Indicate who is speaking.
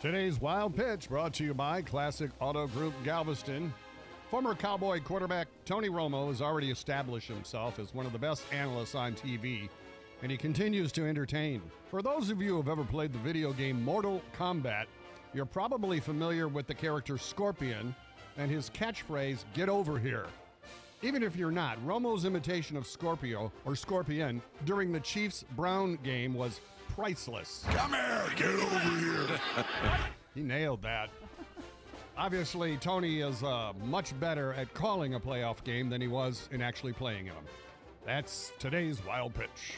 Speaker 1: Today's Wild Pitch brought to you by Classic Auto Group Galveston. Former Cowboy quarterback Tony Romo has already established himself as one of the best analysts on TV, and he continues to entertain. For those of you who have ever played the video game Mortal Kombat, you're probably familiar with the character Scorpion and his catchphrase, Get over here. Even if you're not, Romo's imitation of Scorpio or Scorpion during the Chiefs Brown game was priceless.
Speaker 2: Come here, get over here.
Speaker 1: He nailed that. Obviously, Tony is uh, much better at calling a playoff game than he was in actually playing in them. That's today's wild pitch.